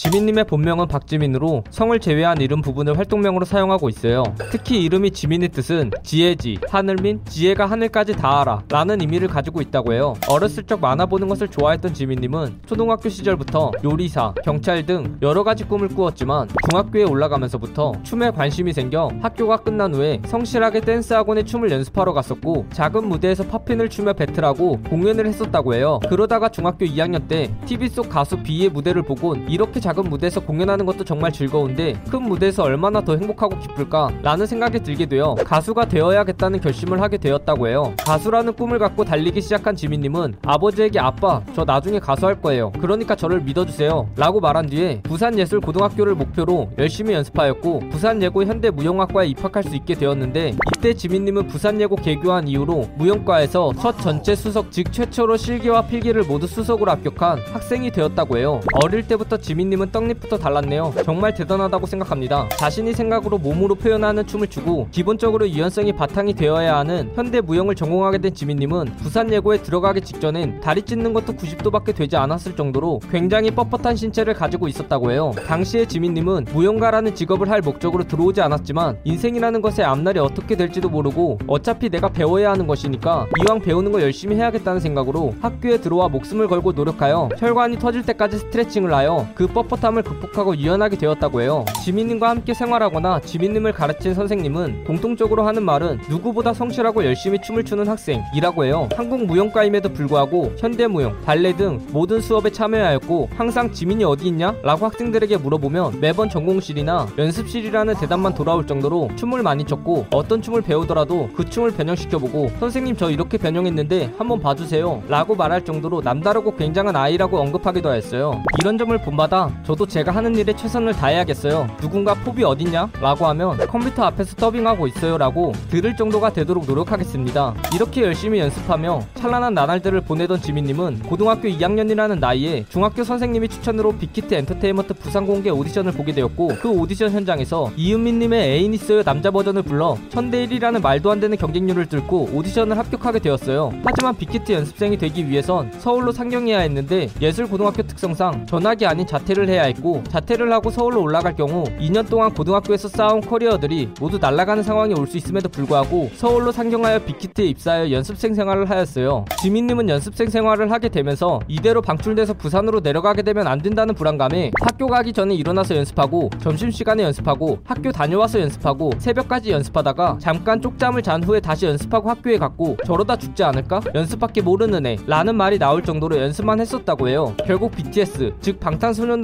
지민님의 본명은 박지민으로 성을 제외한 이름 부분을 활동명으로 사용하고 있어요. 특히 이름이 지민의 뜻은 지혜지, 하늘민, 지혜가 하늘까지 닿아라 라는 의미를 가지고 있다고 해요. 어렸을 적 만화 보는 것을 좋아했던 지민님은 초등학교 시절부터 요리사, 경찰 등 여러 가지 꿈을 꾸었지만 중학교에 올라가면서부터 춤에 관심이 생겨 학교가 끝난 후에 성실하게 댄스 학원에 춤을 연습하러 갔었고 작은 무대에서 popping을 추며 battle하고 공연을 했었다고 해요. 그러다가 중학교 2학년 때 TV 속 가수 비의 무대를 보곤 이렇게 작은 무대에서 공연하는 것도 정말 즐거운데 큰 무대에서 얼마나 더 행복하고 기쁠까 라는 생각이 들게 되어 가수가 되어야겠다는 결심을 하게 되었다고 해요. 가수라는 꿈을 갖고 달리기 시작한 지민님은 아버지에게 아빠 저 나중에 가수 할 거예요. 그러니까 저를 믿어주세요. 라고 말한 뒤에 부산예술고등학교를 목표로 열심히 연습하였고 부산예고 현대무용학과에 입학할 수 있게 되었는데 이때 지민님은 부산예고 개교한 이후로 무용과에서 첫 전체 수석 즉 최초로 실기와 필기를 모두 수석으로 합격한 학생이 되었다고 해요. 어릴 때부터 지민님 은 떡잎부터 달랐네요. 정말 대단하다고 생각합니다. 자신이 생각으로 몸으로 표현하는 춤을 추고 기본적으로 유연성이 바탕이 되어야 하는 현대 무용을 전공하게 된 지민님은 부산 예고에 들어가기 직전엔 다리 찢는 것도 90도밖에 되지 않았을 정도로 굉장히 뻣뻣한 신체를 가지고 있었다고 해요. 당시에 지민님은 무용가라는 직업을 할 목적으로 들어오지 않았지만 인생이라는 것의 앞날이 어떻게 될지도 모르고 어차피 내가 배워야 하는 것이니까 이왕 배우는 거 열심히 해야겠다는 생각으로 학교에 들어와 목숨을 걸고 노력하여 혈관이 터질 때까지 스트레칭을 하여 그 뻣뻣 함을 극복하고 유연하게 되었다고 해요. 지민님과 함께 생활하거나 지민님을 가르친 선생님은 공통적으로 하는 말은 누구보다 성실하고 열심히 춤을 추는 학생이라고 해요. 한국 무용과임에도 불구하고 현대 무용, 발레 등 모든 수업에 참여하였고 항상 지민이 어디 있냐? 라고 학생들에게 물어보면 매번 전공실이나 연습실이라는 대답만 돌아올 정도로 춤을 많이 췄고 어떤 춤을 배우더라도 그 춤을 변형시켜보고 선생님 저 이렇게 변형했는데 한번 봐주세요 라고 말할 정도로 남다르고 굉장한 아이라고 언급하기도 하였어요. 이런 점을 본받아 저도 제가 하는 일에 최선을 다해야겠어요. 누군가 포비 어딨냐? 라고 하면 컴퓨터 앞에서 더빙하고 있어요 라고 들을 정도가 되도록 노력하겠습니다. 이렇게 열심히 연습하며 찬란한 나날들을 보내던 지민님은 고등학교 2학년이라는 나이에 중학교 선생님의 추천으로 빅히트 엔터테인먼트 부산 공개 오디션을 보게 되었고 그 오디션 현장에서 이은미님의 애인 있어요 남자 버전을 불러 1000대1이라는 말도 안 되는 경쟁률을 뚫고 오디션을 합격하게 되었어요. 하지만 빅히트 연습생이 되기 위해선 서울로 상경해야 했는데 예술고등학교 특성상 전학이 아닌 자퇴를 해야 했고 자퇴를 하고 서울로 올라갈 경우 2년 동안 고등학교에서 쌓아온 커리어들이 모두 날아가는 상황이 올 수 있음에도 불구하고 서울로 상경하여 빅히트에 입사하여 연습생 생활을 하였어요. 지민님은 연습생 생활을 하게 되면서 이대로 방출돼서 부산으로 내려가게 되면 안 된다는 불안감에 학교 가기 전에 일어나서 연습하고 점심시간에 연습하고 학교 다녀와서 연습하고 새벽까지 연습하다가 잠깐 쪽잠을 잔 후에 다시 연습하고 학교에 갔고 저러다 죽지 않을까? 연습밖에 모르는 애 라는 말이 나올 정도로 연습만 했었다고 해요. 결국 BTS 즉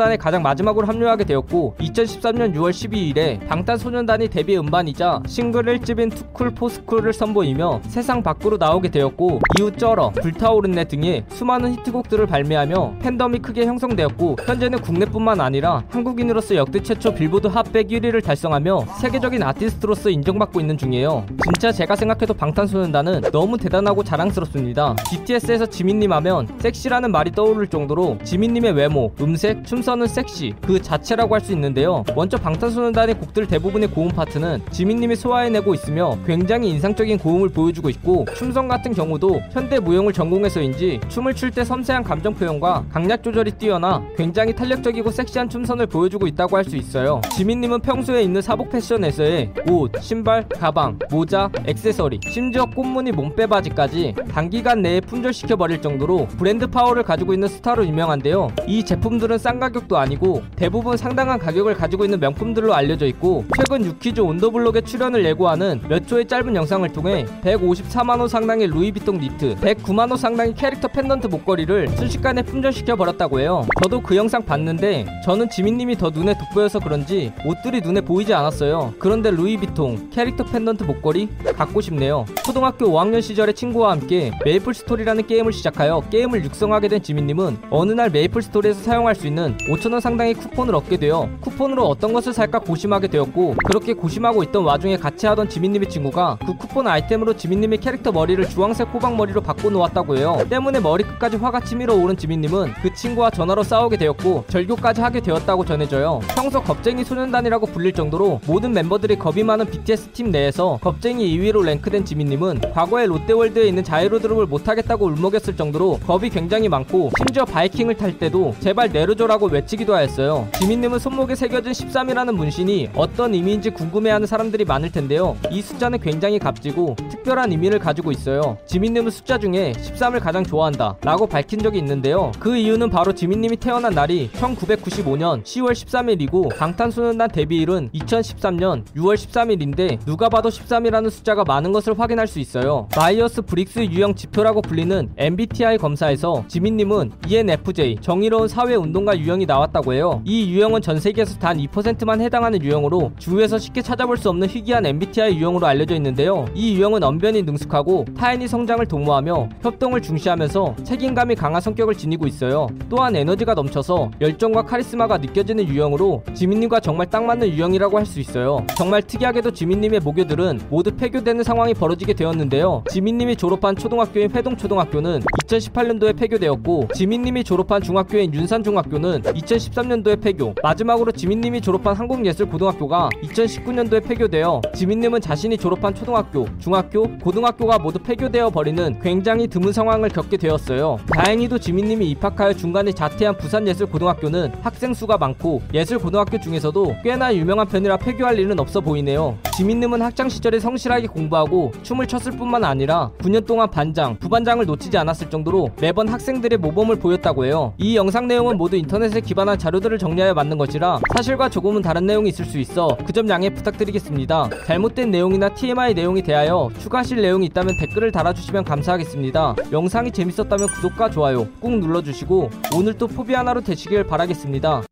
방탄소년단에 가장 마지막으로 합류하게 되었고 2013년 6월 12일에 방탄소년단의 데뷔 음반이자 싱글 1집인 2 Cool 4 Skool을 선보이며 세상 밖으로 나오게 되었고 이후 쩔어 불타오르네 등의 수많은 히트곡들을 발매하며 팬덤이 크게 형성되었고 현재는 국내뿐만 아니라 한국인으로서 역대 최초 빌보드 핫백 1위를 달성하며 세계적인 아티스트로서 인정받고 있는 중이에요. 진짜 제가 생각해도 방탄소년단은 너무 대단하고 자랑스럽습니다. BTS에서 지민님 하면 섹시라는 말이 떠오를 정도로 지민님의 외모, 음색, 춤선 은 섹시 그 자체라고 할 수 있는데요. 먼저 방탄소년단의 곡들 대부분의 고음 파트는 지민님이 소화해내고 있으며 굉장히 인상적인 고음을 보여주고 있고 춤선 같은 경우도 현대 무용을 전공해서인지 춤을 출 때 섬세한 감정 표현과 강약 조절이 뛰어나 굉장히 탄력적이고 섹시한 춤선을 보여주고 있다고 할 수 있어요. 지민님은 평소에 입는 사복 패션에서의 옷, 신발, 가방, 모자, 액세서리, 심지어 꽃무늬 몸빼 바지까지 단기간 내에 품절시켜 버릴 정도로 브랜드 파워를 가지고 있는 스타로 유명한데요. 이 제품들은 싼 가격 도 아니고 대부분 상당한 가격을 가지고 있는 명품들로 알려져 있고 최근 유퀴즈 온더블록에 출연을 예고하는 몇 초의 짧은 영상을 통해 154만원 상당의 루이비통 니트, 109만원 상당의 캐릭터 펜던트 목걸이를 순식간에 품절시켜 버렸다고 해요. 저도 그 영상 봤는데 저는 지민님이 더 눈에 돋보여서 그런지 옷들이 눈에 보이지 않았어요. 그런데 루이비통 캐릭터 펜던트 목걸이 갖고 싶네요. 초등학교 5학년 시절에 친구와 함께 메이플 스토리라는 게임을 시작하여 게임을 육성하게 된 지민님은 어느 날 메이플 스토리에서 사용할 수 있는 5천원 상당의 쿠폰을 얻게 되어 쿠폰으로 어떤 것을 살까 고심하게 되었고 그렇게 고심하고 있던 와중에 같이 하던 지민님의 친구가 그 쿠폰 아이템으로 지민님의 캐릭터 머리를 주황색 호박 머리로 바꿔놓았다고 해요. 때문에 머리끝까지 화가 치밀어 오른 지민님은 그 친구와 전화로 싸우게 되었고 절교까지 하게 되었다고 전해져요. 평소 겁쟁이 소년단이라고 불릴 정도로 모든 멤버들이 겁이 많은 BTS 팀 내에서 겁쟁이 2위로 랭크된 지민님은 과거에 롯데월드에 있는 자이로드롭을 못하겠다고 울먹였을 정도로 겁이 굉장히 많고 심지어 바이킹을 탈 때도 제발 내려줘라고 외 치기도 하였어요. 지민님은 손목에 새겨진 13이라는 문신이 어떤 의미인지 궁금해하는 사람들이 많을 텐데요. 이 숫자는 굉장히 값지고 특별한 의미를 가지고 있어요. 지민님은 숫자 중에 13을 가장 좋아한다 라고 밝힌 적이 있는데요. 그 이유는 바로 지민님이 태어난 날이 1995년 10월 13일이고 방탄소년단 데뷔일은 2013년 6월 13일인데 누가 봐도 13이라는 숫자가 많은 것을 확인할 수 있어요. 마이어스 브릭스 유형 지표라고 불리는 MBTI 검사에서 지민님은 ENFJ 정의로운 사회운동가 유형이 나왔다고 해요. 이 유형은 전 세계에서 단 2%만 해당하는 유형으로 주위에서 쉽게 찾아볼 수 없는 희귀한 MBTI 유형으로 알려져 있는데요. 이 유형은 언변이 능숙하고 타인의 성장을 도모하며 협동을 중시하면서 책임감이 강한 성격을 지니고 있어요. 또한 에너지가 넘쳐서 열정과 카리스마가 느껴지는 유형으로 지민님과 정말 딱 맞는 유형이라고 할 수 있어요. 정말 특이하게도 지민님의 모교들은 모두 폐교되는 상황이 벌어지게 되었는데요. 지민님이 졸업한 초등학교인 회동초등학교는 2018년도에 폐교되었고 지민님이 졸업한 중학교인 윤산중학교는 2013년도에 폐교 마지막으로 지민님이 졸업한 한국예술고등학교가 2019년도에 폐교되어 지민님은 자신이 졸업한 초등학교, 중학교, 고등학교가 모두 폐교되어 버리는 굉장히 드문 상황을 겪게 되었어요. 다행히도 지민님이 입학하여 중간에 자퇴한 부산예술고등학교는 학생 수가 많고 예술고등학교 중에서도 꽤나 유명한 편이라 폐교할 일은 없어 보이네요. 지민님은 학창 시절에 성실하게 공부하고 춤을 췄을 뿐만 아니라 9년 동안 반장, 부반장을 놓치지 않았을 정도로 매번 학생들의 모범을 보였다고 해요. 이 영상 내용은 모두 인터넷에 기반한 자료들을 정리하여 만든 것이라 사실과 조금은 다른 내용이 있을 수 있어 그 점 양해 부탁드리겠습니다. 잘못된 내용이나 TMI 내용에 대하여 추가하실 내용이 있다면 댓글을 달아주시면 감사하겠습니다. 영상이 재밌었다면 구독과 좋아요 꾹 눌러주시고 오늘도 포비 하나로 되시길 바라겠습니다.